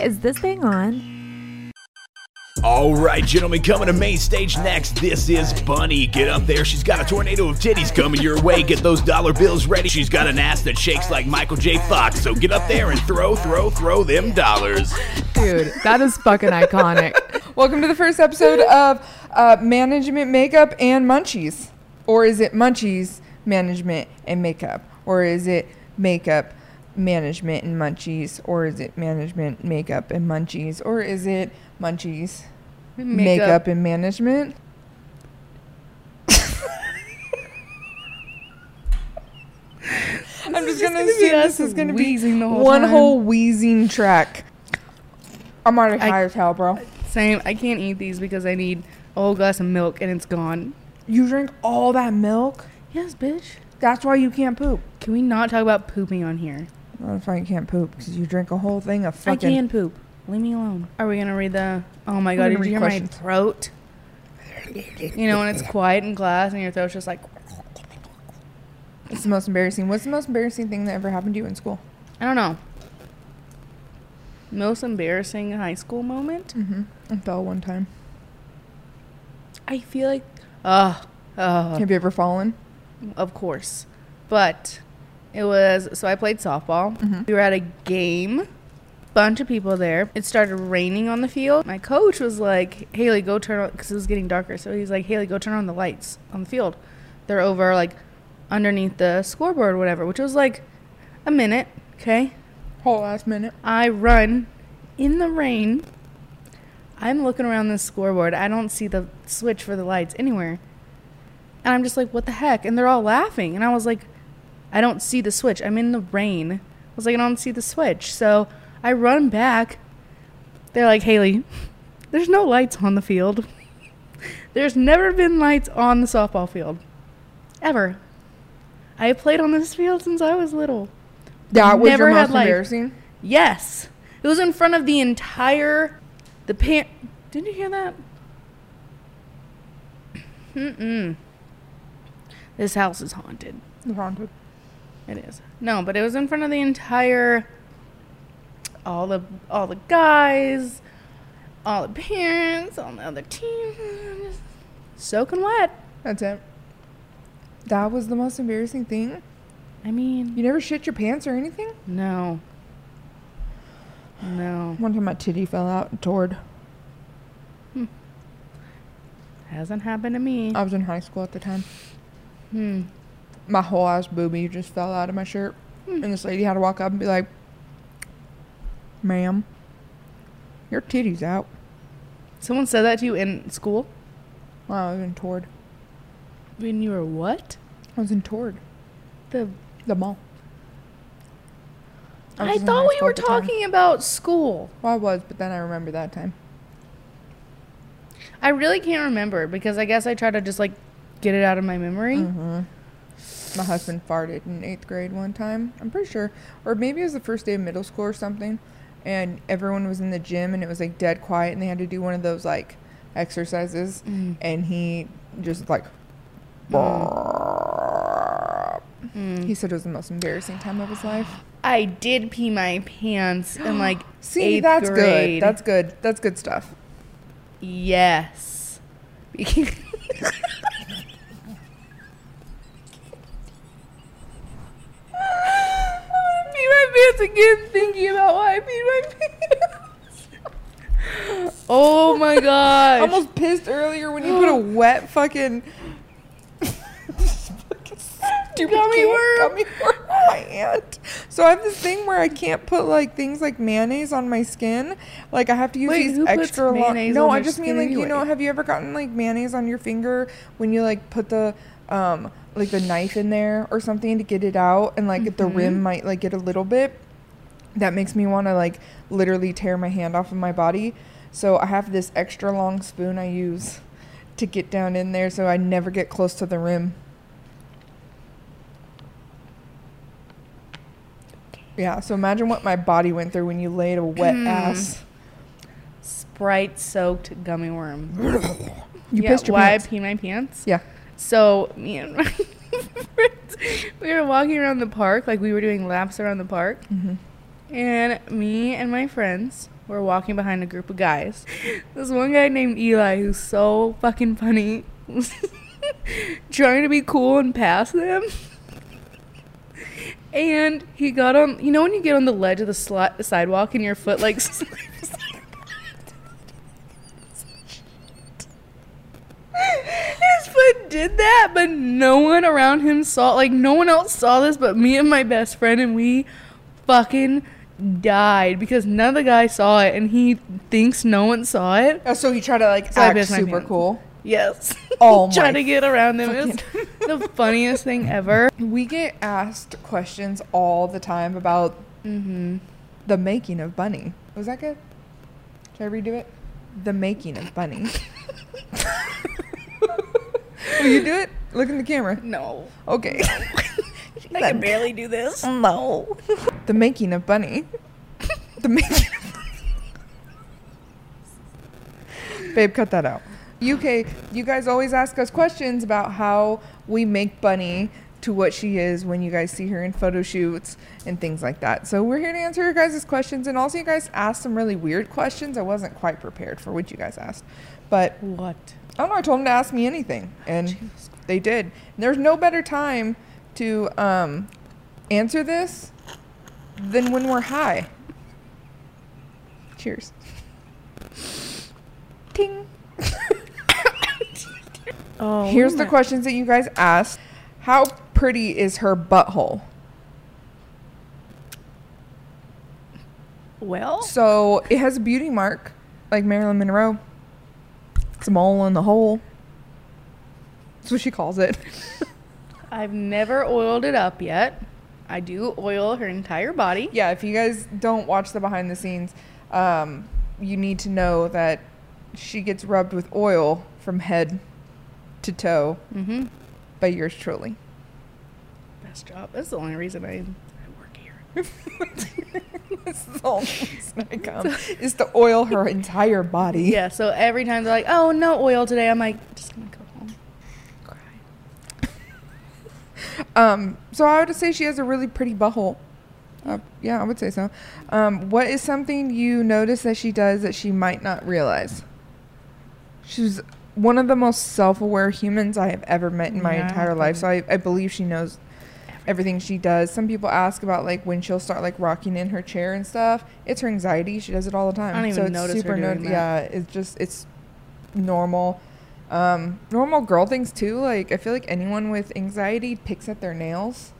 Is this thing on? All right, gentlemen, coming to main stage next. This is Bunnie. Get up there. She's got a tornado of titties coming your way. Get those dollar bills ready. She's got an ass that shakes like Michael J. Fox. So get up there and throw, throw, throw them dollars. Dude, that is fucking iconic. Welcome to the first episode of uh, Management Makeup and Munchies. Or is it Munchies, Management, and Makeup? Or is it Makeup, Management, and Munchies? Or is it Management, Makeup, and Munchies? Or is it Munchies, Makeup, and Management? I'm just gonna, assume this is gonna be whole one time. whole wheezing track. I'm already I- high as hell, bro. Same. I can't eat these because I need a whole glass of milk and it's gone. You drink all that milk? Yes, bitch. That's why you can't poop. Can we not talk about pooping on here? Well, that's why you can't poop because you drink a whole thing of fucking. I fucking. can poop. Leave me alone. Are we gonna read the? Oh my god! Did you read hear questions. my throat? You know when it's quiet in class and your throat's just like It's the most embarrassing. What's the most embarrassing thing that ever happened to you in school? I don't know. Most embarrassing high school moment? Mm-hmm. I fell one time. I feel like, uh, uh, Have you ever fallen? of course, but it was so I played softball. Mhm. We were at a game, bunch of people there. It started raining on the field. My coach was like, "Hailee, go turn on," because it was getting darker. So he's like, "Hailee, go turn on the lights on the field." They're over like underneath the scoreboard, or whatever, which was like a minute. Okay, Whole last minute. I run in the rain. I'm looking around the scoreboard. I don't see the switch for the lights anywhere. And I'm just like, what the heck? And they're all laughing. And I was like, I don't see the switch. I'm in the rain. I was like, I don't see the switch. So I run back. They're like, Hailee, there's no lights on the field. there's never been lights on the softball field. Ever. I played on this field since I was little. That was Never your most embarrassing. Yes. It was in front of the entire the pan Didn't you hear that? Mm-mm. This house is haunted. It's haunted. It is. No, but it was in front of the entire all the all the guys, all the parents, all the other teams. Soaking wet. That's it. That was the most embarrassing thing. I mean, You never shit your pants or anything. no. No. One time my titty fell out and toured. Hasn't happened to me. I was in high school at the time. Hmm. My whole ass boobie just fell out of my shirt, Hmm. and this lady had to walk up and be like, "Ma'am, your titty's out." Someone said that to you in school? Wow, I was in toured. When you were what? I was in toured. The The mall. I, in thought we were the time. talking about school. Well, I was, but then I remember that time. I really can't remember because I guess I try to just like get it out of my memory. Mm-hmm. My husband farted in eighth grade one time. I'm pretty sure, or maybe it was the first day of middle school or something. And everyone was in the gym, and it was like dead quiet, and they had to do one of those like exercises, Mm. and he just like. Mm. He said it was the most embarrassing time of his life. I did pee my pants in like See, that's grade. good. That's good. That's good stuff. yes. I pee my pants again, thinking about why I peed my pants. Oh my god. Almost pissed earlier when you put a wet fucking stupid Gummy can- worm. gummy worm on my hand. So I have this thing where I can't put like things like mayonnaise on my skin. Like I have to use Wait, these extra long. No, I just mean like you know. Have you ever gotten like mayonnaise on your finger when you like put the um like the knife in there or something to get it out and like the Mm-hmm. rim might like get a little bit. That makes me want to like literally tear my hand off of my body. So I have this extra long spoon I use to get down in there so I never get close to the rim. Yeah, so imagine what my body went through when you laid a wet Hmm. ass. Sprite soaked gummy worm. You yeah, pissed your why pants. I pee my pants? Yeah. So me and my friends, we were walking around the park, like we were doing laps around the park, Mhm. And me and my friends were walking behind a group of guys. This one guy named Eli, who's so fucking funny, trying to be cool and pass them. And he got on, you know, when you get on the ledge of the sli- sidewalk and your foot like His foot did that, but no one around him saw. Like no one else saw this, but me and my best friend, and we fucking died because none of the guys saw it, and he thinks no one saw it. Oh, so he tried to like So act super cool. Yes. Oh Trying to get around them is the funniest thing ever. We get asked questions all the time about Mm-hmm. the making of Bunnie. Was that good? Should I redo it? The making of Bunnie. Will you do it? Look in the camera. No, Okay. I can barely do this. no. The making of Bunnie. The making. Babe, cut that out. UK, you guys always ask us questions about how we make Bunnie to what she is when you guys see her in photo shoots and things like that. So we're here to answer your guys' questions and also you guys asked some really weird questions. I wasn't quite prepared for what you guys asked. But What? I don't know, I told them to ask me anything and they did. There's no better time to um, answer this than when we're high. Cheers. Ting. Oh, Here's the questions that you guys asked. How pretty is her butthole? Well, So it has a beauty mark, like Marilyn Monroe. It's a mole in the hole. That's what she calls it. I've never oiled it up yet. I do oil her entire body. yeah, if you guys don't watch the behind the scenes, um, you need to know that she gets rubbed with oil from head to toe Mm-hmm. by yours truly. Best job. That's the only reason I, I work here. This is the only reason I come is to oil her entire body. Yeah, so every time they're like, "Oh, no oil today," I'm like, "Just gonna go home, cry." Um, so I would say she has a really pretty butthole. Uh, yeah, I would say so. Um, what is something you notice that she does that she might not realize? She's one of the most self-aware humans I have ever met in my Yeah, entire life. So I, I believe she knows everything she does. Some people ask about like when she'll start like rocking in her chair and stuff. It's her anxiety. She does it all the time. I don't so even it's notice her doing no- that. Yeah, it's just it's normal. Um, normal girl things too. Like I feel like anyone with anxiety picks at their nails,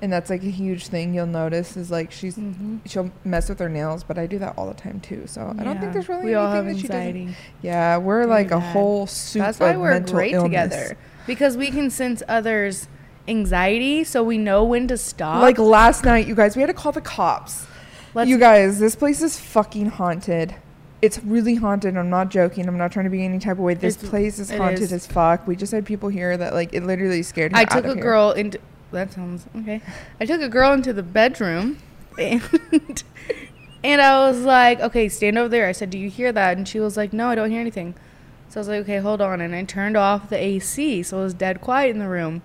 and that's like a huge thing you'll notice is like she's Mm-hmm. she'll mess with her nails, but I do that all the time too. So I don't think there's really we anything all have that she doesn't. anxiety. Yeah, we're Very like a whole soup That's why of we're mental great illness. together because we can sense others' anxiety, so we know when to stop. Like last night, you guys, we had to call the cops. Let's- you guys, this place is fucking haunted. It's really haunted. I'm not joking. I'm not trying to be any type of way. This It's- place is it haunted is. as fuck. We just had people here that like it literally scared her I out took a girl into that sounds okay. I took a girl into the bedroom and and I was like, "Okay, stand over there." I said, "Do you hear that?" And she was like, "No, I don't hear anything." So I was like, "Okay, hold on." And I turned off the AC, so it was dead quiet in the room.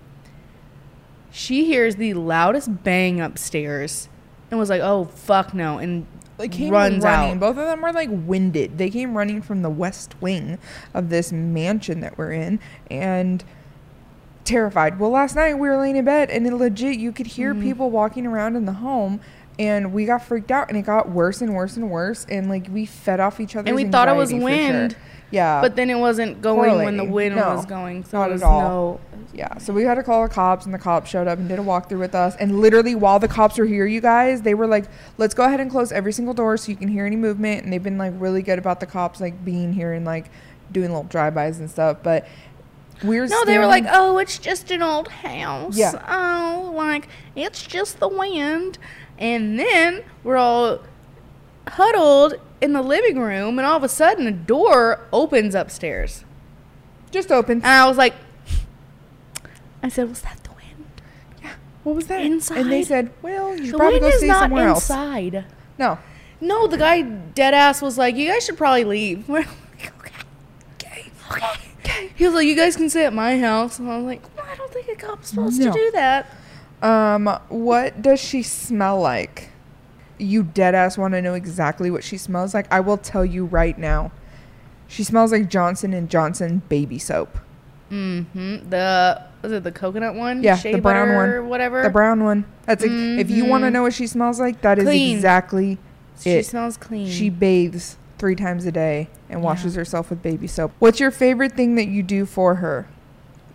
She hears the loudest bang upstairs and was like, "Oh, fuck no." And They came runs running. out. Both of them were like winded. They came running from the west wing of this mansion that we're in and terrified. Well, last night we were laying in bed and it legit you could hear Mhm. people walking around in the home and we got freaked out, and it got worse and worse and worse, and like we fed off each other. And we thought it was wind, Yeah, But then it wasn't going when the wind No, was going. So not it was at all. no. Yeah, so we had to call the cops, and the cops showed up and did a walkthrough with us. And literally, while the cops were here, you guys, they were like, "Let's go ahead and close every single door so you can hear any movement." And they've been like really good about the cops like being here and like doing little drive-bys and stuff. But we were still No, they were like, oh, it's just an old house. Yeah. Oh, like, it's just the wind. And then we're all huddled in the living room, and all of a sudden, a door opens upstairs. just open." And I was like, I said, was that the wind? What was that? Inside. And they said, "Well, you should The probably wind go is stay not somewhere else." inside. No, No, the guy dead ass was like, you guys should probably leave. We're like, okay. Okay. Okay. Okay. He was like, you guys can stay at my house. And I was like, well, I don't think a cop's supposed No. to do that. Um, what does she smell like? You dead ass want to know exactly what she smells like? I will tell you right now. She smells like Johnson and Johnson baby soap. Mm-hmm. The was it the coconut one? Yeah, Shea the brown one. Whatever. The brown one. That's ex- if you want to Mhm. know what she smells like, that is Clean. exactly She it. smells clean. She bathes three times a day and washes Yeah. herself with baby soap. What's your favorite thing that you do for her?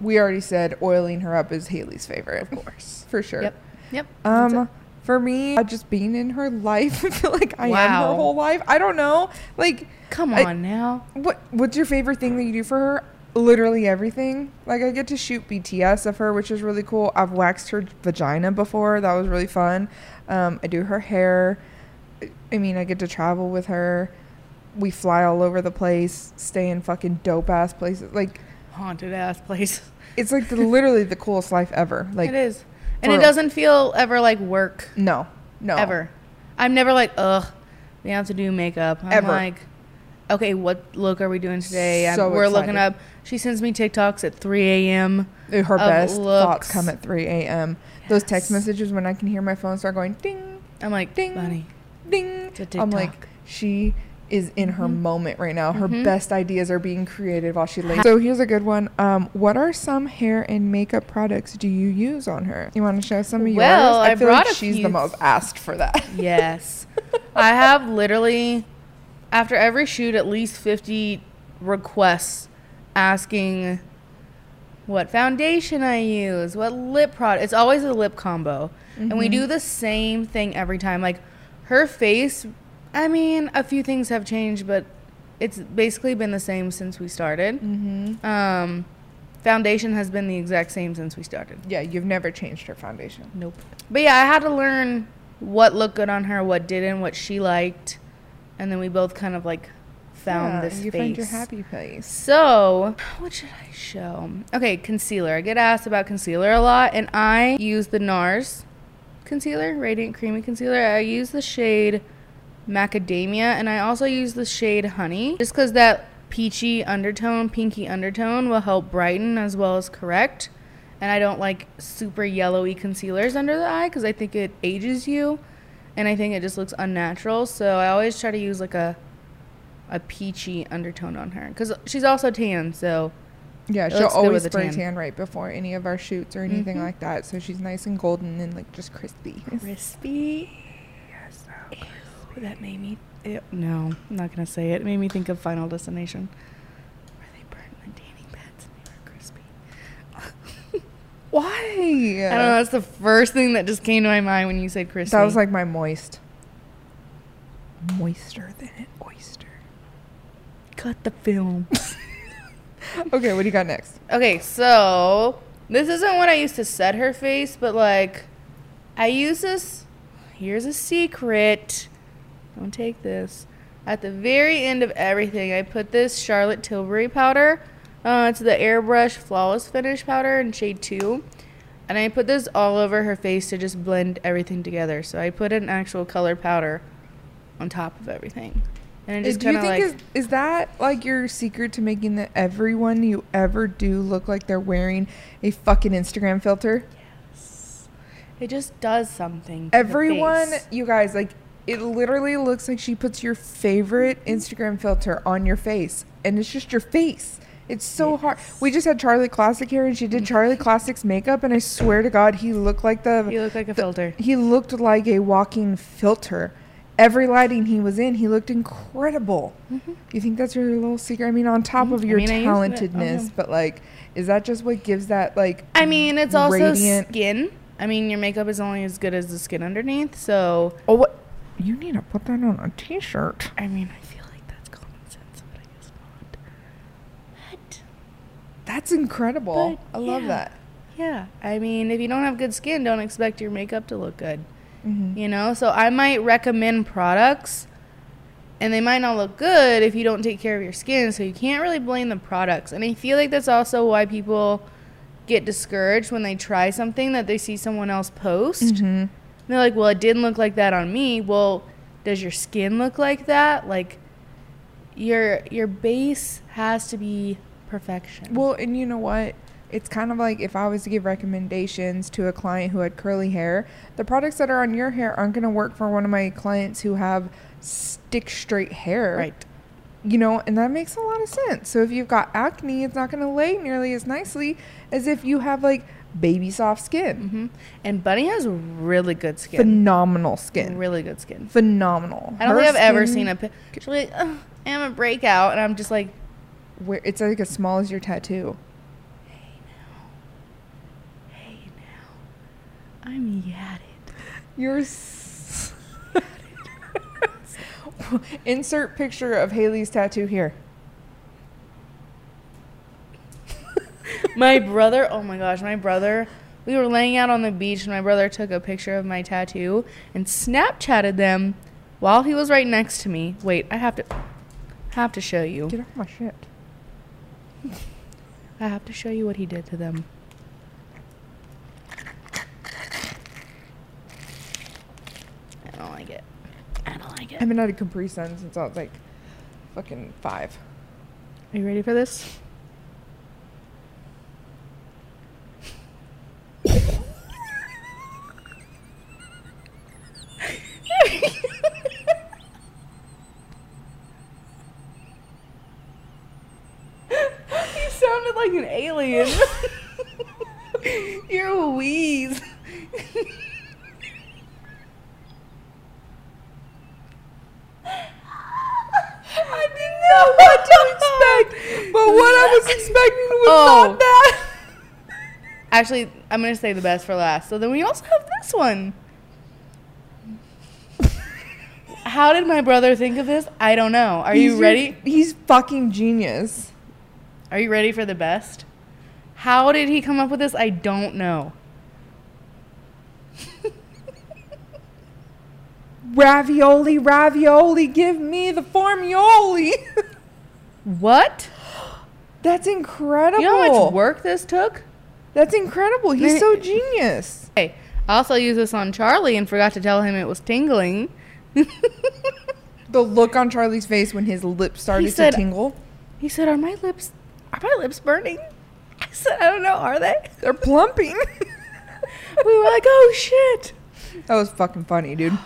We already said oiling her up is Hailee's favorite, of course, for sure. Yep. Yep. Um. For me, uh, just being in her life, I feel like I am her whole life. I don't know, like, come I- on now. what what's your favorite thing that you do for her? Literally everything. Like I get to shoot BTS of her, which is really cool. I've waxed her vagina before. That was really fun. Um, I do her hair. I mean, I get to travel with her. We fly all over the place, stay in fucking dope ass places. Like Haunted ass place. it's like the, literally the coolest life ever. Like it is, and it doesn't feel ever like work. no, no, Ever. I'm never like, ugh, we have to do makeup. I'm Ever. like, okay, what look are we doing today? I'm- So We're looking up. She sends me TikToks at 3 a.m. Uh, her of best thoughts come at 3 a.m. Those text messages when I can hear my phone start going ding, I'm like, Ding. buddy, ding. I'm like, she is in her Mm-hmm. moment right now. Her best ideas are being created while she lays. So here's a good one. Um, what are some hair and makeup products do you use on her? You want to share some of Well, yours? I feel brought like she's few- the most asked for that. yes. I have literally, after every shoot, at least 50 requests asking what foundation I use, what lip product. It's always a lip combo. And we do the same thing every time. Like her face, I mean, a few things have changed, but it's basically been the same since we started. Mm-hmm. Um, foundation has been the exact same since we started. yeah, you've never changed her foundation. Nope. But yeah, I had to learn what looked good on her, what didn't, what she liked, and then we both kind of like found Yeah, this you find your happy place. So, what should I show? Okay, concealer. I get asked about concealer a lot, and I use the NARS concealer, Radiant Creamy Concealer. I use the shade Macadamia, and I also use the shade Honey, just because that peachy undertone, pinky undertone will help brighten as well as correct. And I don't like super yellowy concealers under the eye because I think it ages you, and I think it just looks unnatural. So I always try to use like a a peachy undertone on her because she's also tan. So Yeah, she'll always with spray tan. tan. right before any of our shoots or anything Mhm. like that. So she's nice and golden and like just crispy. crispy. That made me. Ew. No, I'm not gonna say it. It made me think of Final Destination, where they the tanning beds and they were crispy. Why? I don't know. That's the first thing that just came to my mind when you said crispy. That was like my moist. Moister than an oyster. cut the film. Okay, what do you got next? Okay, so this isn't what I used to set her face, but like I use this. Here's a secret. Don't take this. At the very end of everything, I put this Charlotte Tilbury powder. Uh, it's the Airbrush Flawless Finish powder in shade 2. And I put this all over her face to just blend everything together. So I put an actual color powder on top of everything. And it just do you kind of think like. is, is that like your secret to making the everyone you ever do look like they're wearing a fucking Instagram filter? Yes. It just does something. Everyone, you guys, like it literally looks like she puts your favorite Instagram filter on your face, and it's just your face. It's so hard. We just had Charlie Classic here, and she did Charlie Classic's makeup, and I swear to God, he looked like the He looked like a the- filter. He looked like a walking filter. Every lighting he was in, he looked incredible. Mm-hmm. You think that's your little secret? I mean, on top of mm-hmm. your I it. talentedness, Okay. but like, is that just what gives that like? I mean, it's also skin. I mean, your makeup is only as good as the skin underneath. So, Oh, what? You need to put that on a T-shirt. I mean, I feel like that's common sense, but I guess not. But, That's incredible. But, I love that. yeah, I mean, if you don't have good skin, don't expect your makeup to look good. Mhm. You know? So, I might recommend products, and they might not look good if you don't take care of your skin. So, you can't really blame the products. And I feel like that's also why people get discouraged when they try something that they see someone else post. Mhm. They're like, well, it didn't look like that on me. Well, does your skin look like that? Like, your your base has to be perfection. Well, and you know what? It's kind of like if I was to give recommendations to a client who had curly hair, the products that are on your hair aren't going to work for one of my clients who have stick straight hair. right. You know, and that makes a lot of sense. So if you've got acne, it's not going to lay nearly as nicely as if you have like baby soft skin. hmm And Bunnie has really good skin. Phenomenal skin. Really good skin. Phenomenal. I don't Her think I've ever seen a picture. She's like, I'm a breakout, and I'm just like, where it's like as small as your tattoo. hey now, hey now, I'm yadded. You're. S- Insert picture of Hailee's tattoo here. My brother, oh my gosh, my brother. We were laying out on the beach, and my brother took a picture of my tattoo and Snapchatted them while he was right next to me. Wait, I have to have to show you. Get off my shit. I have to show you what he did to them. I don't like it. I don't like it. I haven't had a Capri Sun since I was like fucking five. Are you ready for this? you sounded like an alien. You're a wheeze. I didn't know what to expect, but what I was expecting was Oh. not that. Actually, I'm gonna say the best for last. So then we also have this one. How did my brother think of this? I don't know. Are He's you your- ready? He's fucking genius. Are you ready for the best? How did he come up with this? I don't know. Ravioli, ravioli, give me the formioli. What? That's incredible. You know how much work this took? That's incredible. He's so genius. Hey, I also used this on Charlie and forgot to tell him it was tingling. The look on Charlie's face when his lips started said- to tingle. He said, "Are my lips are my lips burning?" I said, "I don't know. Are they?" They're plumping. We were like, "Oh shit." that was fucking funny, dude.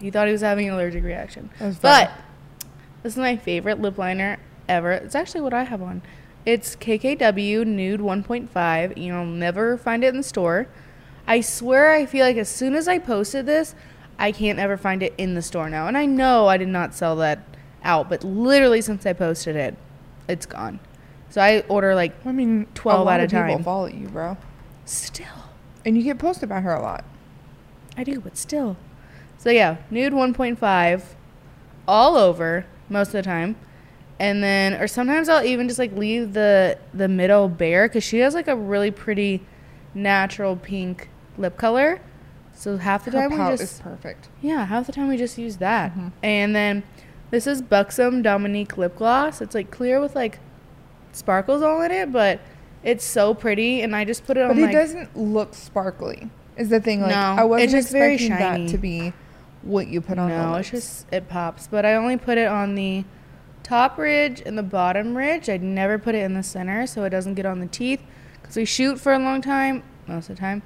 He thought he was having an allergic reaction. That was funny. But this is my favorite lip liner ever. It's actually what I have on. It's KKW Nude 1.5. You'll never find it in the store. I swear, I feel like as soon as I posted this, I can't ever find it in the store now. And I know I did not sell that out, but literally since I posted it, it's gone. So I order like I mean, 12 a lot at a of people time. follow you, bro. still. And you get posted by her a lot. I do, but still. So yeah, nude 1.5 all over most of the time. And then or sometimes I'll even just like leave the the middle bare cuz she has like a really pretty natural pink lip color. So half the Her time we just perfect. yeah, half the time we just use that. Mm-hmm. And then this is Buxom Dominique lip gloss. It's like clear with like sparkles all in it, but it's so pretty and I just put it But on But it like doesn't look sparkly. Is the thing like No, I wasn't it's just very expecting shiny. that to be what you put on No, it's just it pops. But I only put it on the top ridge and the bottom ridge. I never put it in the center so it doesn't get on the teeth because we shoot for a long time most of the time,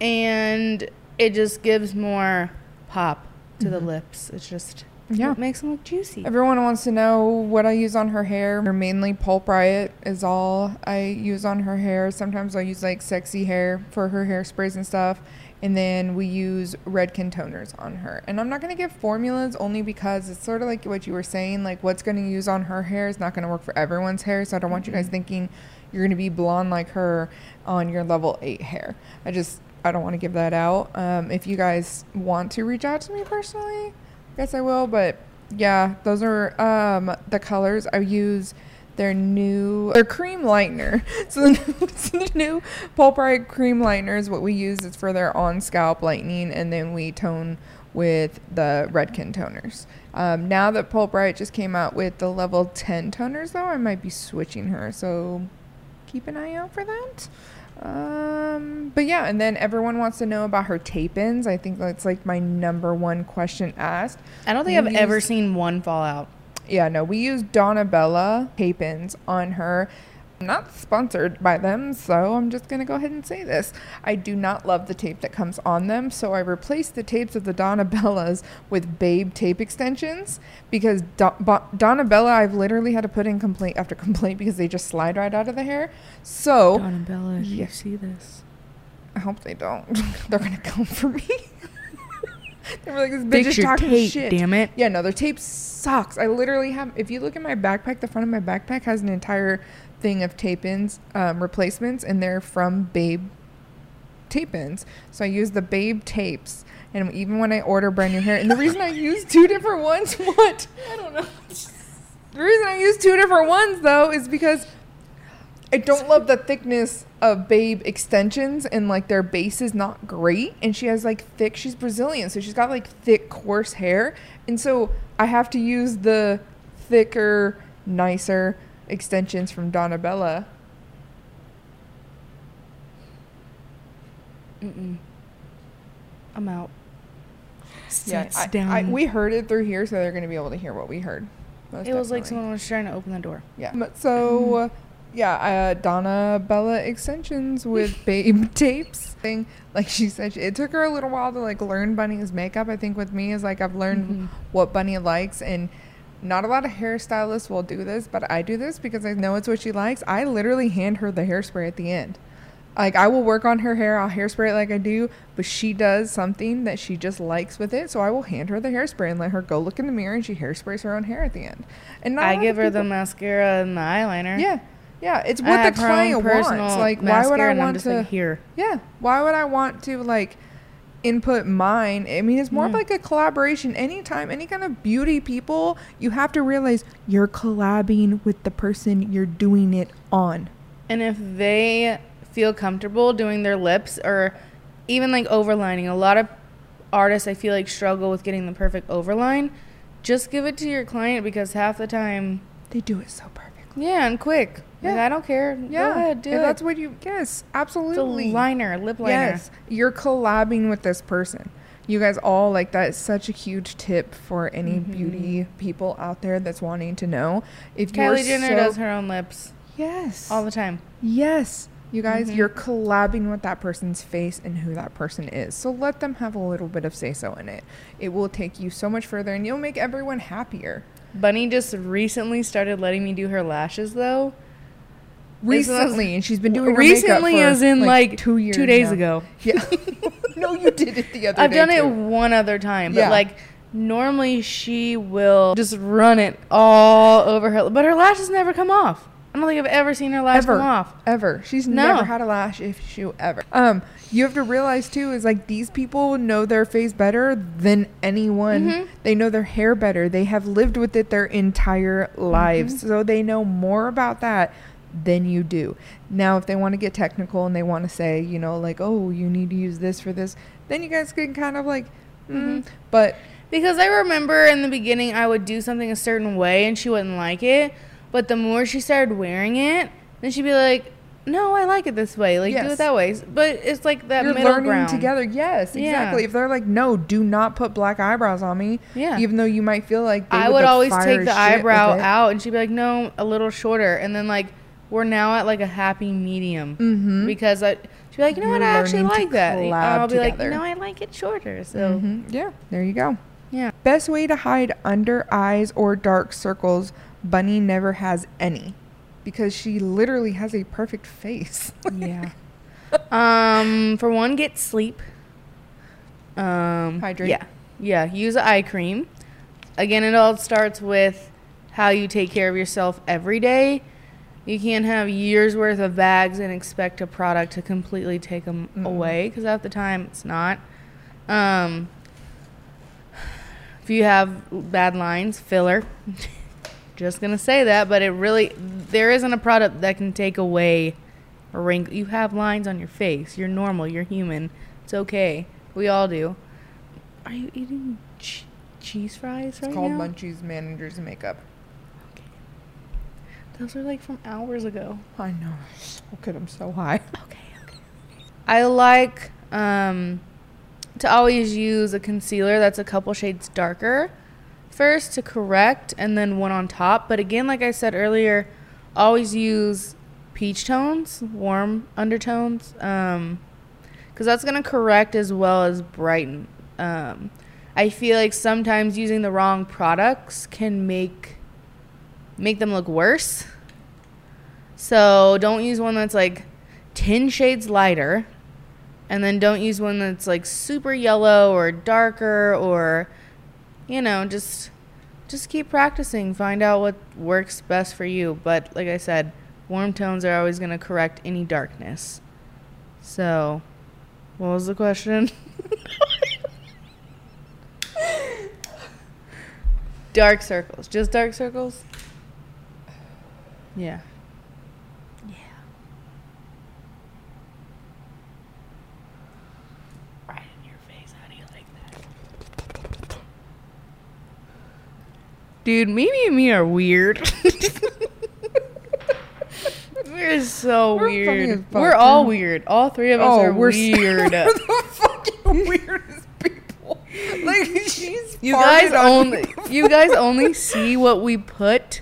and it just gives more pop to Mm-hmm. the lips. It's just Yeah. What makes them look juicy? Everyone wants to know what I use on her hair. Her Mainly Pulp Riot is all I use on her hair. Sometimes I'll use like sexy hair for her hairsprays and stuff. And then we use Redken toners on her. And I'm not going to give formulas only because it's sort of like what you were saying. Like what's going to use on her hair is not going to work for everyone's hair. So I don't want you guys thinking you're going to be blonde like her on your level 8 hair. I just, I don't want to give that out. Um, if you guys want to reach out to me personally, guess I will. But yeah, those are um, the colors I use. Their new, their cream lightener. So the, new- so the new cream lightener is what we use. It's for their on scalp lightening, and then we tone with the Redken toners. Um, now that Pulp Riot just came out with the level 10 toners, though, I might be switching her. So keep an eye out for that. Um, but yeah, and then everyone wants to know about her tape-ins. I think that's like my number one question asked. I don't think We I've ever seen one fall out. Yeah, no, we use Donna Bella tape-ins on her. I'm not sponsored by them, so I'm just gonna go ahead and say this. I do not love the tape that comes on them, so I replaced the tapes of the Donna Bellas with Babe tape extensions because Do- Bo- Donna Bella I've literally had to put in complaint after complaint because they just slide right out of the hair. So Donna Bella, if Yeah. you see this, I hope they don't. They're gonna come for me. they were like, "This bitch fix is talking tape, shit." damn it. Yeah, no, their tape sucks. I literally have. If you look at my backpack, the front of my backpack has an entire thing of tape-ins um, replacements, and they're from Babe tape-ins. So I use the Babe tapes, and even when I order brand new hair, and the reason I use two different ones, what? I don't know. The reason I use two different ones though is because I don't love the thickness of Babe extensions and like their base is not great. And she has like thick, she's Brazilian, so she's got like thick, coarse hair. And so I have to use the thicker, nicer extensions from Donna Bella. I'm out. Yeah, Sits I, down. I, we heard it through here, so they're going to be able to hear what we heard. Most it was like someone was trying to open the door. Yeah. So, uh, yeah, uh, Donna Bella extensions with Babe tapes. Thing like she said, it took her a little while to like learn Bunnie's makeup. I think with me is like I've learned what Bunny likes, and not a lot of hairstylists will do this, but I do this because I know it's what she likes. I literally hand her the hairspray at the end. Like I will work on her hair, I'll hairspray it like I do, but she does something that she just likes with it, so I will hand her the hairspray and let her go look in the mirror and she hairsprays her own hair at the end. And I give her the mascara and the eyeliner. yeah, yeah. It's what the client wants. Like, why would I want to? like, here. Yeah, why would I want to like input mine? I mean, it's more of like a collaboration. Anytime, any kind of beauty people, you have to realize you're collabing with the person you're doing it on. And if they feel comfortable doing their lips or even like overlining, a lot of artists I feel like struggle with getting the perfect overline. Just give it to your client because half the time, They do it so perfectly. yeah, and quick. Like, Yeah. I don't care. Yeah, Go ahead, do if it. that's what you. Yes, it's absolutely. liner, lip liner. Yes, you're collabing with this person. You guys all like that is such a huge tip for any Mm-hmm. beauty people out there that's wanting to know. If Kylie Jenner so- does her own lips yes all the time. Yes. You guys, Mhm. you're collabing with that person's face and who that person is. So let them have a little bit of say so in it. It will take you so much further and you'll make everyone happier. Bunnie just recently started letting me do her lashes though. Recently, and she's been doing her recently for, as in like, two years, two days now. ago. Yeah. no, you did it the other day. I've done it one other time, but Yeah. like normally she will just run it all over her, but her lashes never come off. I don't think I've ever seen her lash ever come off. ever she's No. never had a lash issue ever um you have to realize too is like these people know their face better than anyone Mhm. they know their hair better they have lived with it their entire lives Mm-hmm. so they know more about that than you do now if they want to get technical and they want to say you know like oh you need to use this for this then you guys can kind of like mm, Mm-hmm. but Because I remember in the beginning I would do something a certain way and she wouldn't like it, but the more she started wearing it, then she'd be like, "No, I like it this way. Like do it that way." But it's like that you're middle learning ground together. Yes, Yeah. exactly. If they're like, no, do not put black eyebrows on me. Yeah. Even though you might feel like I would, would like, always take the eyebrow out, and she'd be like, "No, a little shorter." And then like we're now at like a happy medium Mhm. because I she'd be like, "You know what? You're I actually like that." I'll be like, "No, I like it shorter." So Mhm. Yeah, there you go. Yeah. Best way to hide under eyes or dark circles. Bunnie never has any because she literally has a perfect face. Yeah. um, for one, get sleep. Um, Hydrate. Yeah. Yeah. Use eye cream. Again, it all starts with how you take care of yourself every day. You can't have years worth of bags and expect a product to completely take them away because at the time it's not. Um, if you have bad lines, filler. Just gonna say that, but it really there isn't a product that can take away a wrinkle. You have lines on your face. You're normal. You're human. It's okay. We all do. Are you eating ch- cheese fries right now? it's called? Munchies Managers Makeup. Those are like from hours ago. I know. Look at them so high. Okay, okay. I like um, to always use a concealer that's a couple shades darker first to correct and then one on top. But again, like I said earlier, always use peach tones, warm undertones, um, because that's going to correct as well as brighten. Um, I feel like sometimes using the wrong products can make make them look worse. So don't use one that's like 10 shades lighter. And then don't use one that's like super yellow or darker or you know, just just keep practicing, find out what works best for you. But like I said, warm tones are always going to correct any darkness. So, what was the question? dark circles. Just dark circles? Yeah. Yeah. Right in your face. How do you like that? Dude, Meme and me are weird. We're so We're weird. fuck, We're all dude. weird. All three of us Oh, are we're so- weird. the fucking weirdest people. Like she's you guys only you guys only see what we put.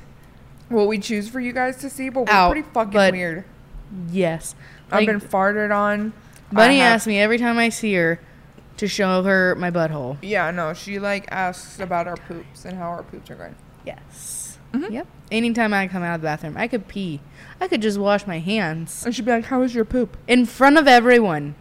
What we choose for you guys to see, but we're Out, pretty fucking weird. Yes. I've Like, been farted on. Bunnie asks me every time I see her to show her my butthole. Yeah, no, she like asks about our poops and how our poops are going. Yes. Mm-hmm. Yep. Anytime I come out of the bathroom, I could pee. I could just wash my hands And she'd be like, "How was your poop?" in front of everyone.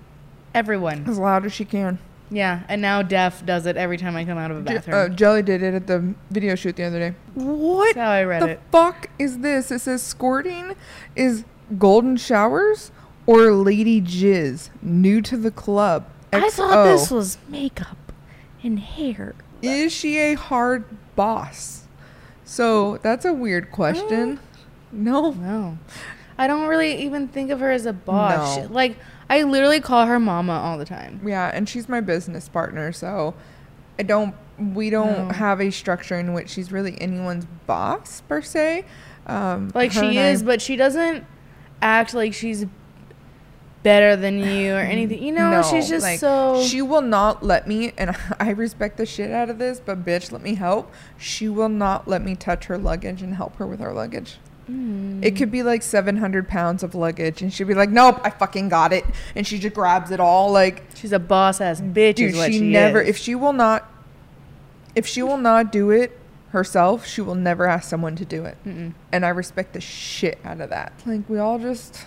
Everyone. As loud as she can. Yeah. And now Def does it every time I come out of a bathroom. uh, Jelly did it at the video shoot the other day. What That's how I read the it. fuck is this? It says squirting is golden showers or lady jizz. New to the club. I thought this was makeup and hair. Is she a hard boss? So that's a weird question. No. No. I don't really even think of her as a boss. No. She- like, I literally call her mama all the time. Yeah, and she's my business partner, so I don't. We don't No. have a structure in which she's really anyone's boss per se. Um, Like, she and I- is, but she doesn't act like she's better than you or anything. You know, she's just like, so. She will not let me, and I respect the shit out of this, but bitch, let me help. She will not let me touch her luggage and help her with her luggage. Mm. It could be like 700 pounds of luggage, and she'd be like, "Nope, I fucking got it," and she just grabs it all. Like, she's a boss ass bitch. dude, she, she never. is. If she will not, if she will not do it herself, she will never ask someone to do it. Mm-mm. And I respect the shit out of that. Like, we all just,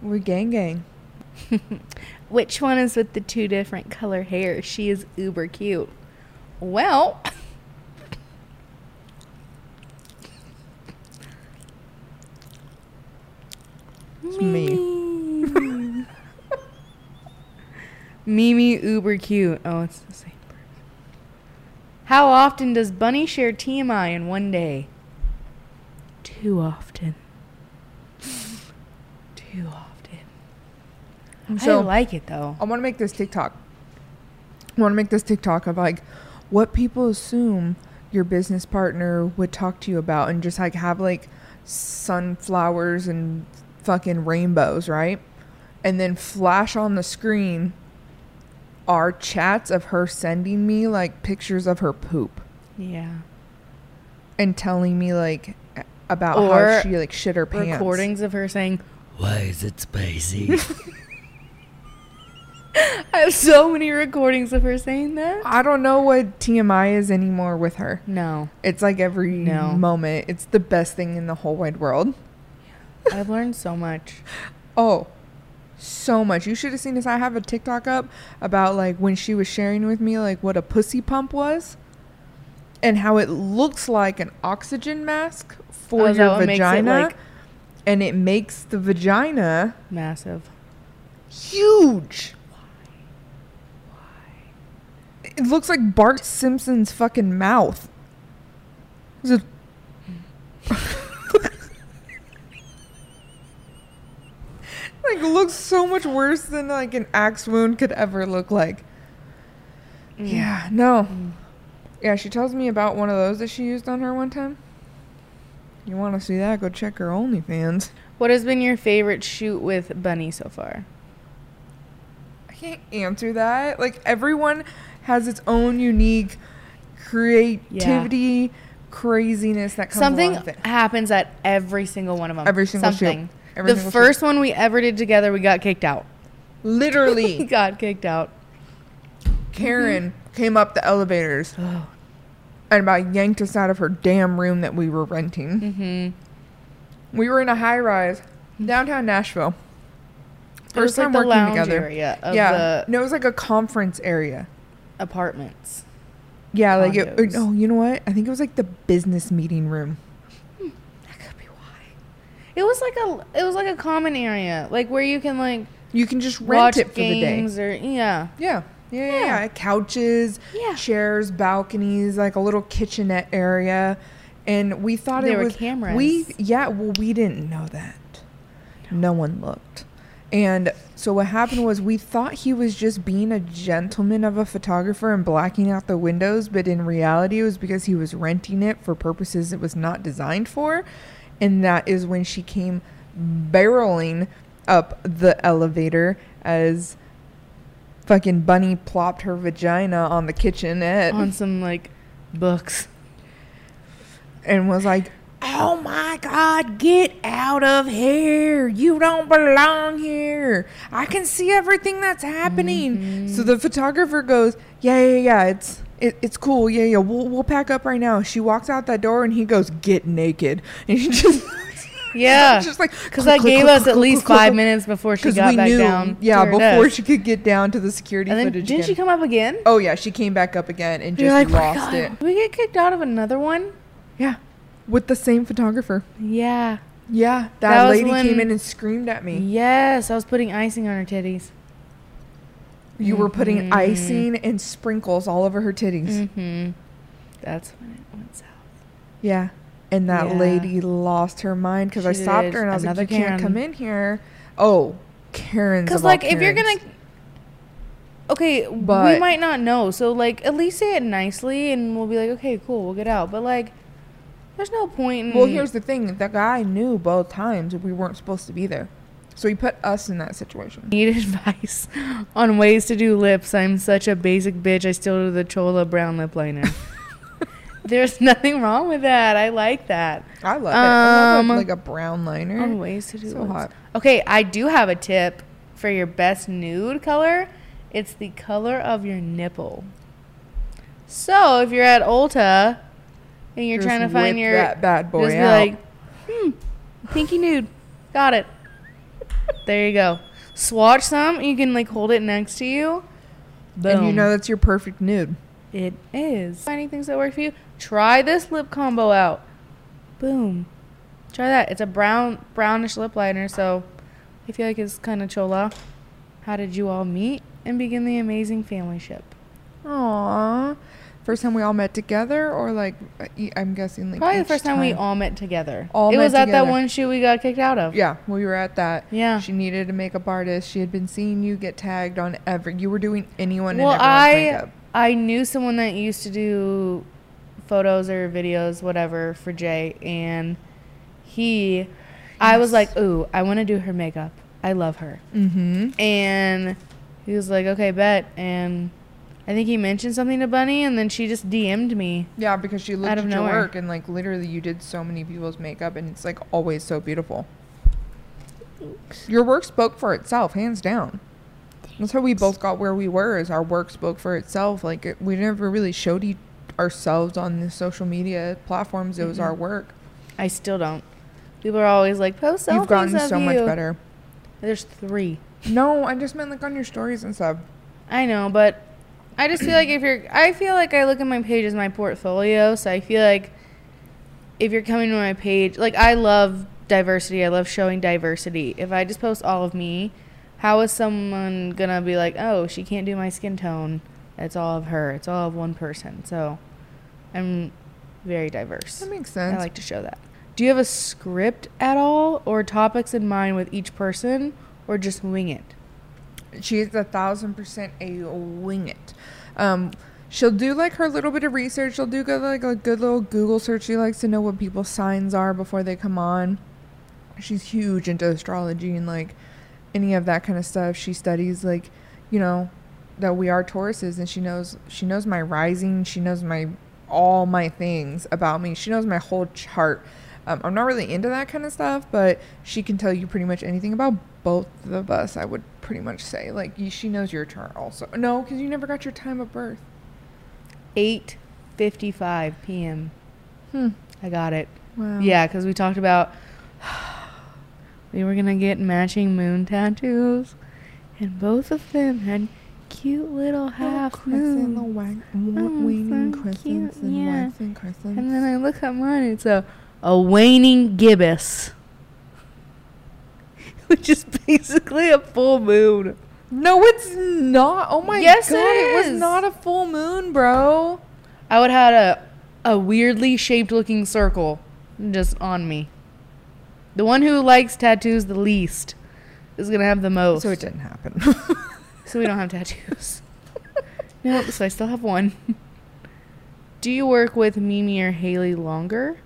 we gang gang. Which one is with the two different color hair? She is uber cute. Well, It's me. Meme uber cute. Oh, it's the same person. How often does Bunnie share TMI in one day? Too often. Too often. So- I like it though. I want to make this TikTok. I want to make this TikTok of like what people assume your business partner would talk to you about and just like have like sunflowers and fucking rainbows, right? And then flash on the screen are chats of her sending me like pictures of her poop Yeah. and telling me like about Or how she like shit her pants. Recordings of her saying, Why is it spicy? I have so many recordings of her saying that. I don't know what TMI is anymore with her. No, It's like every No. moment. It's the best thing in the whole wide world. I've learned so much. Oh, so much. You should have seen this. I have a TikTok up about like when she was sharing with me like what a pussy pump was and how it looks like an oxygen mask for Oh, your makes it, vagina like- and it makes the vagina Massive. huge. Why? Why? It looks like Bart Simpson's fucking mouth. It's a- like it looks so much worse than like an axe wound could ever look like. Mm. Yeah, no. Yeah, she tells me about one of those that she used on her one time. You want to see that? Go check her OnlyFans. What has been your favorite shoot with Bunnie so far? I can't answer that. Like everyone has its own unique creativity, craziness that comes Something along with it. happens at every single one of them. Every single shoot. Every the first one we ever did together, we got kicked out. We Literally, got kicked out. Karen came up the elevators Oh. and about yanked us out of her damn room that we were renting. Mm-hmm. We were in a high rise downtown Nashville. First like time the working together. yeah, no, it was like a conference area. apartments. Yeah, like it, no, you know what? I think it was like the business meeting room. That could be why. It was like a it was like a common area, like where you can like You can just rent it for the day. or yeah. Yeah. Yeah, yeah, Yeah. Couches, Yeah. chairs, balconies, like a little kitchenette area. And we thought There it were was cameras. We yeah, well we didn't know that. No one looked. And so what happened was we thought he was just being a gentleman of a photographer and blacking out the windows, but in reality it was because he was renting it for purposes it was not designed for. And that is when she came barreling up the elevator as fucking Bunnie plopped her vagina on the kitchenette on some like books. and was like, "Oh my god, get out of here. You don't belong here. I can see everything that's happening." So mm-hmm. the photographer goes, "Yeah, yeah, yeah, it's it, it's cool. Yeah, yeah. We'll we'll pack up right now." She walks out that door and he goes, "Get naked." And she just Yeah, just like because I gave click, us click, at least click, five minutes before she got we back knew, down. yeah, before desk. she could get down to the security And then footage. didn't she come up again? Oh yeah, she came back up again and You're just like, "Oh lost it. Did we get kicked out of another one? Yeah, with the same photographer. Yeah. Yeah, that, That lady came in and screamed at me. Yes, I was putting icing on her titties. You were putting Mhm. icing and sprinkles all over her titties. Mm-hmm. That's when it went south. Yeah. And that Yeah. lady lost her mind because I stopped her and I was like, "You can't come in here." Oh, Karen's. Because like if you're gonna, Karens. okay, we might not know. So like at least say it nicely, and we'll be like, okay, cool, we'll get out. But like, there's no point. In, Well, here's the thing: the guy knew both times we weren't supposed to be there, so he put us in that situation. need advice on ways to do lips. I'm such a basic bitch. I still do the Chola brown lip liner. There's nothing wrong with that. I like that. I love it. I love Um, like a brown liner. On ways to do So lips. hot. Okay, I do have a tip for your best nude color. It's the color of your nipple. So if you're at Ulta and you're Just trying to find your that bad boy just be out. like, hmm, pinky nude, got it. There you go. Swatch some. You can like hold it next to you. Boom. and you know that's your perfect nude. it is. Finding things that work for you. Try this lip combo out. Boom. Try that. It's a brown brownish lip liner, so I feel like it's kind of chola. How did you all meet and begin the amazing family ship? Aww. First time we all met together, or like uh, I'm guessing like Probably the first time, we all met together. All it was at that one shoot we got kicked out of. Yeah, we were at that. Yeah. She needed a makeup artist. She had been seeing you get tagged on every. You were doing anyone well, I makeup. I knew someone that used to do photos or videos, whatever, for Jay, and he, I was like, ooh, I want to do her makeup. I love her, Mm-hmm. and he was like, okay, bet, and I think he mentioned something to Bunnie, and then she just DM'd me. Yeah, because she looked at your nowhere. work and like literally you did so many people's makeup and it's like always so beautiful. Your work spoke for itself, hands down. That's how we both got where we were. Is our work spoke for itself. Like it, we never really showed e- ourselves on the social media platforms. It was mm-hmm. our work. I still don't. People are always like, post selfies You've gotten so much better. There's three. No, I just meant like on your stories and stuff. I know, but I just feel like if you're, I feel like I look at my page as my portfolio. So I feel like if you're coming to my page, like I love diversity. I love showing diversity. If I just post all of me, how is someone gonna be like, oh, she can't do my skin tone? It's all of her. It's all of one person. So I'm very diverse. That makes sense. I like to show that. Do you have a script at all or topics in mind with each person or just wing it? She's a thousand percent a wing it. Um, she'll do like her little bit of research. She'll do good, like a good little Google search. She likes to know what people's signs are before they come on. She's huge into astrology and like any of that kind of stuff. She studies like, you know, that we are Tauruses, and she knows she knows my rising. She knows my all my things about me. She knows my whole chart. Um, I'm not really into that kind of stuff, but she can tell you pretty much anything about both of us. I would pretty much say like she knows your chart also. No, because you never got your time of birth. 8:55 p.m. Hmm. I got it. Wow. Yeah, cuz we talked about we were going to get matching moon tattoos and both of them had cute little half little moons. wag- Oh, wa- waning so crescents cute, and yeah. waxing crescents. And then I look at mine it's a a waning gibbous. Which is basically a full moon. no, it's not. Oh my god. Yes, it god, it, was not a full moon, bro. I would have had a a weirdly shaped looking circle just on me. The one who likes tattoos the least is gonna have the most. So it didn't happen. So we don't have tattoos. nope. So I still have one. Do you work with Meme or Hailee longer?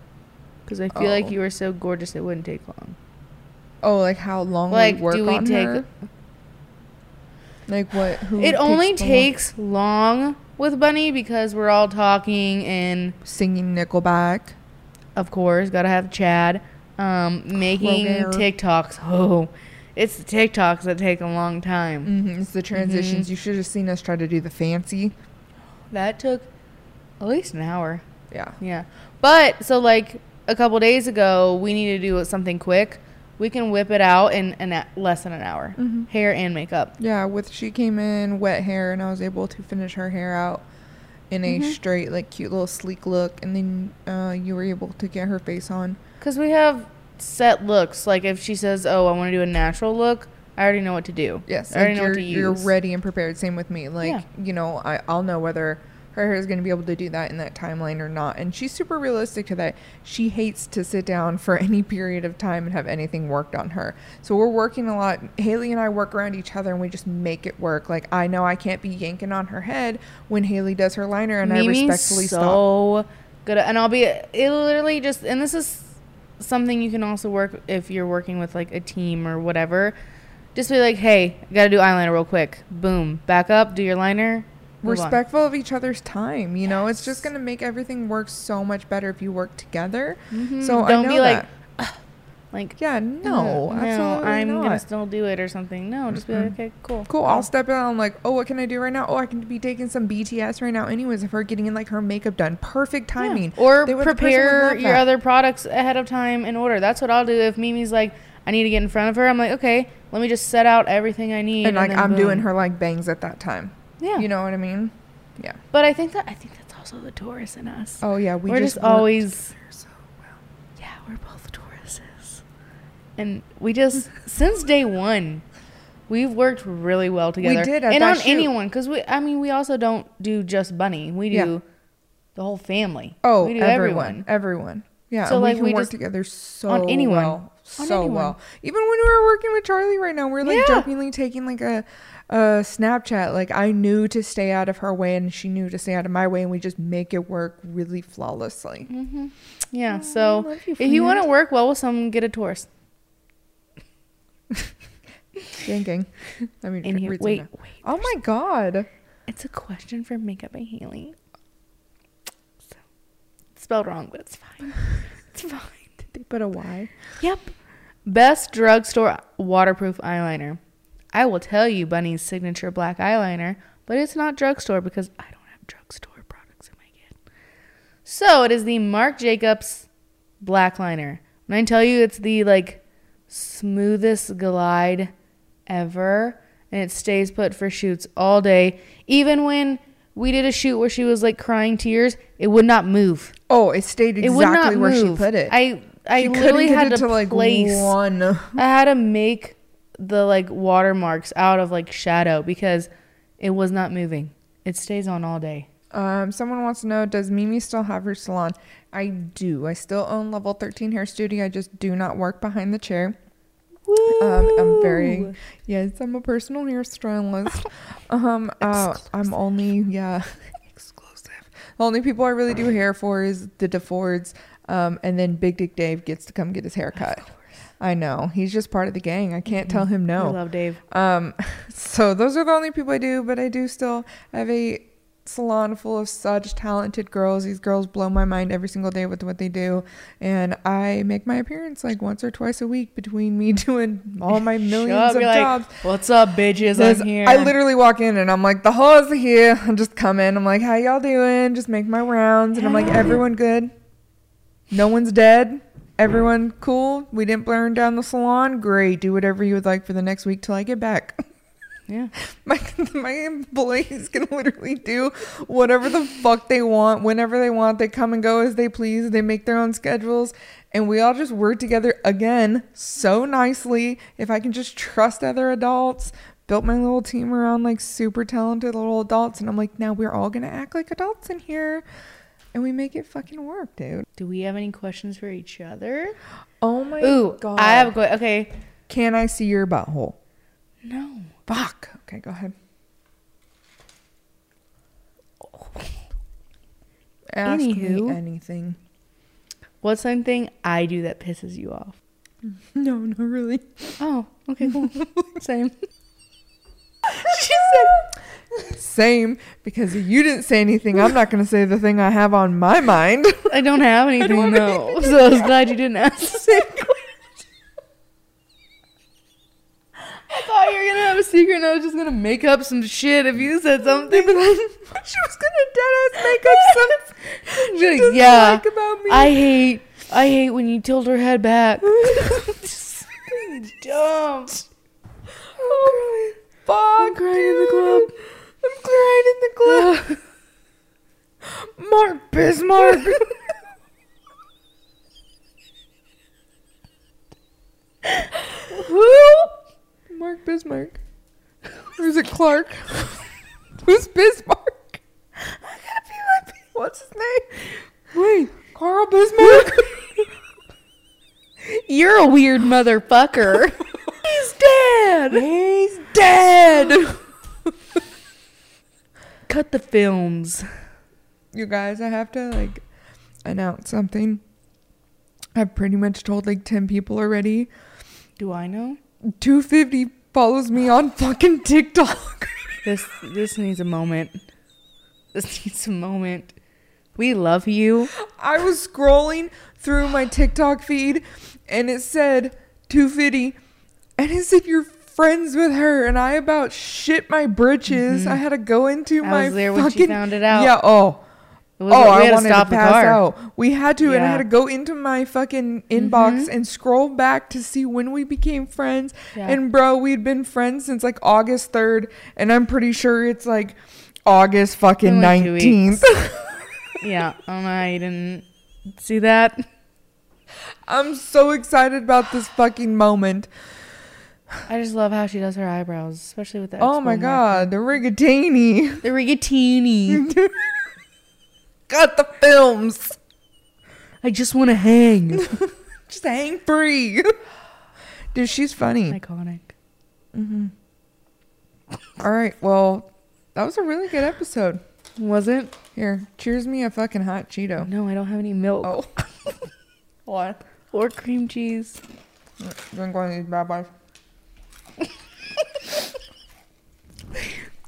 Because I feel like Oh. you were so gorgeous it wouldn't take long. oh, like how long Like, we work do we on take- her? Like what? Who It only the long- takes long with Bunnie because we're all talking and singing Nickelback. of course gotta have Chad um, making Kroeger. TikToks. Oh, it's the TikToks that take a long time. hmm It's the transitions. You should have seen us try to do the fancy. That took at least an hour. Yeah. Yeah. But so like a couple days ago, we need to do something quick. We can whip it out in an a- less than an hour. Mm-hmm. Hair and makeup. Yeah, with she came in wet hair and I was able to finish her hair out in a Mm-hmm. straight, like cute little sleek look, and then uh, you were able to get her face on. Cuz we have set looks. Like if she says, "Oh, I want to do a natural look," I already know what to do. Yes, I already know you're, what to you're ready and prepared. Same with me. Like Yeah. you know, I I'll know whether her hair is going to be able to do that in that timeline or not. And she's super realistic to that. She hates to sit down for any period of time and have anything worked on her. So we're working a lot. Hailee and I work around each other and we just make it work. Like I know I can't be yanking on her head when Hailee does her liner, and I Meme's respectfully stop. so good. At, and I'll be it literally just and this is something you can also work if you're working with like a team or whatever. Just be like, "Hey, I got to do eyeliner real quick." Boom. Back up, do your liner. Respectful of each other's time. You know, it's just gonna make everything work so much better if you work together. So I Don't be like, that. Like, yeah, no, "Mm, absolutely I'm not. gonna still do it or something. No, just be like, okay, cool. Cool. I'll step in. I'm like, oh, what can I do right now? Oh, I can be taking some BTS right now. Anyways, if her getting in like her makeup done, perfect Yeah. timing. Or They would- the person would prepare your other products ahead of time in order. That's what I'll do. If Meme's like, I need to get in front of her, I'm like, okay, let me just set out everything I need. And like I'm doing her like bangs at that time. Yeah. You know what I mean? Yeah. But I think that I think that's also the Taurus in us. Oh yeah, we are just, just, always so well. yeah, we're both Tauruses, and we just since day one, we've worked really well together. We did at and on shoot. anyone because we I mean we also don't do just Bunnie. We do Yeah. the whole family. Oh, we do everyone, everyone. Yeah, So, like, we can we work just- together so on anyone. well, so anyone. well. Even when we were working with Charlie right now, we're like Yeah. jokingly taking like a, a Snapchat. Like I knew to stay out of her way, and she knew to stay out of my way, and we just make it work really flawlessly. Mm-hmm. Yeah. So you, if you want to work well with someone, get a Taurus. Gang, gang. I mean, In here, wait, wait. Oh my god. It's a question for Makeup by Hailee. So, spelled wrong, but it's fine. It's fine. Put a Y? Yep. Best drugstore waterproof eyeliner. I will tell you Bunnie's signature black eyeliner, but it's not drugstore because I don't have drugstore products in my kit. So it is the Marc Jacobs black liner. When I tell you it's the like smoothest glide ever, and it stays put for shoots all day. Even when we did a shoot where she was like crying tears, it would not move. Oh, it stayed It would not exactly where she put it. I I She literally had it to, like place. one. I had to make the like watermarks out of like shadow because it was not moving. It stays on all day. Um, someone wants to know, does Meme still have her salon? I do. I still own level 13 hair studio. I just do not work behind the chair. Um, I'm very yes. I'm a personal hairstylist. um, uh, I'm only yeah, exclusive. The only people I really do hair for is the DeFords. Um, and then Big Dick Dave gets to come get his hair cut. I know he's just part of the gang. I can't tell him no. I love Dave. Um, so those are the only people I do, but I do still have a salon full of such talented girls. These girls blow my mind every single day with what they do, and I make my appearance like once or twice a week between me doing all my millions up, of be like, jobs. What's up, bitches? There's- I'm here. I literally walk in and I'm like, the hoes are here. I just come in. I'm like, how y'all doing? Just make my rounds, and I'm like, everyone good? No one's dead. Everyone cool? We didn't burn down the salon. Great. Do whatever you would like for the next week till I get back. yeah. My my employees can literally do whatever the fuck they want whenever they want. They come and go as they please. They make their own schedules, and we all just work together again so nicely. If I can just trust other adults, built my little team around like super talented little adults, and I'm like, now we're all gonna act like adults in here, and we make it fucking work, dude. Do we have any questions for each other? Oh my Ooh, god! I have a question. okay. Can I see your butthole? No. Fuck. Okay, go ahead. Ask Anywho. me anything. What's something I do that pisses you off? No, not really. Oh, okay, cool. Same. she said same because you didn't say anything i'm not going to say the thing i have on my mind I don't have anything though, so I was glad you didn't ask the same question. I thought you were gonna have a secret, and I was just gonna make up some shit if you said something. but then she was going to dead ass make up something Be she like, yeah, like about me I hate, I hate when you tilt her head back. Dumb. oh, fuck I'm crying in the club. I'm crying in the club mark bismarck Who? mark bismarck or is it clark who's bismarck I gotta be what's his name wait carl bismarck You're a weird motherfucker. He's dead. He's dead. Cut the films. you guys, I have to like announce something. I've pretty much told like 10 people already. Do I know? 250 follows me on fucking TikTok. This this needs a moment. This needs a moment. We love you. I was scrolling through my TikTok feed and it said 250 and it said you're friends with her and I about shit my britches. I had to go into Mm-hmm. I my was there when she fucking found it out. Yeah, oh. Was, oh, we I had to stop to the pass car. out. We had to, and I Mm-hmm. had to go into my fucking inbox and scroll back to see when we became friends. Yeah. And bro, we'd been friends since like August third, and I'm pretty sure it's like August fucking nineteenth. Yeah, I how you didn't see that. I'm so excited about this fucking moment. I just love how she does her eyebrows, especially with that. Oh my god, the rigatini. the rigatini. Got the films. I just want to hang. Just hang free. Dude, she's funny. Iconic. Mhm. All right, well, that was a really good episode. Was it? Here, cheers me a fucking hot Cheeto. No, I don't have any milk Oh. what? or cream cheese. Drink one of these bad boys.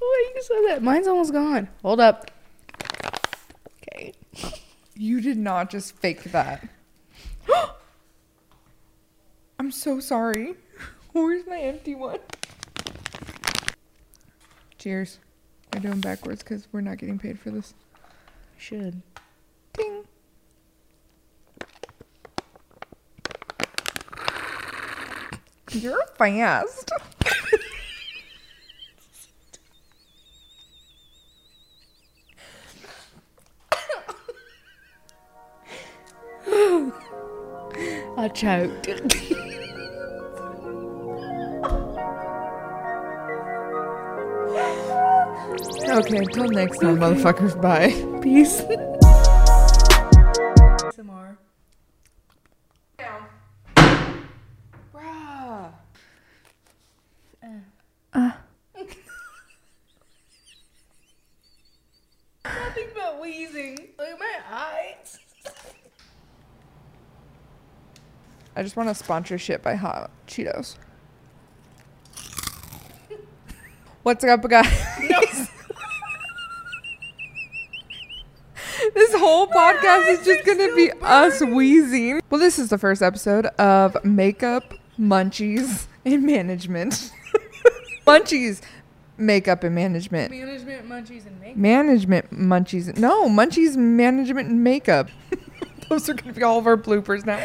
Oh, you said that. Mine's almost gone. Hold up. Okay. You did not just fake that. I'm so sorry. Where's my empty one? Cheers. I do them backwards because we're not getting paid for this. Should. You're fast. I choked. Okay, until next time, motherfuckers. Bye. Peace. Some more. Bruh. Nothing but wheezing. Look at my eyes. I just want a sponsorship by Hot Cheetos. What's up, guys? this whole podcast is just gonna be us wheezing. Well, this is the first episode of Makeup, Munchies, and Management. munchies, Makeup, and Management. Management, munchies, and makeup. Management, Munchies. No, Munchies, Management, and Makeup. Those are gonna be all of our bloopers now.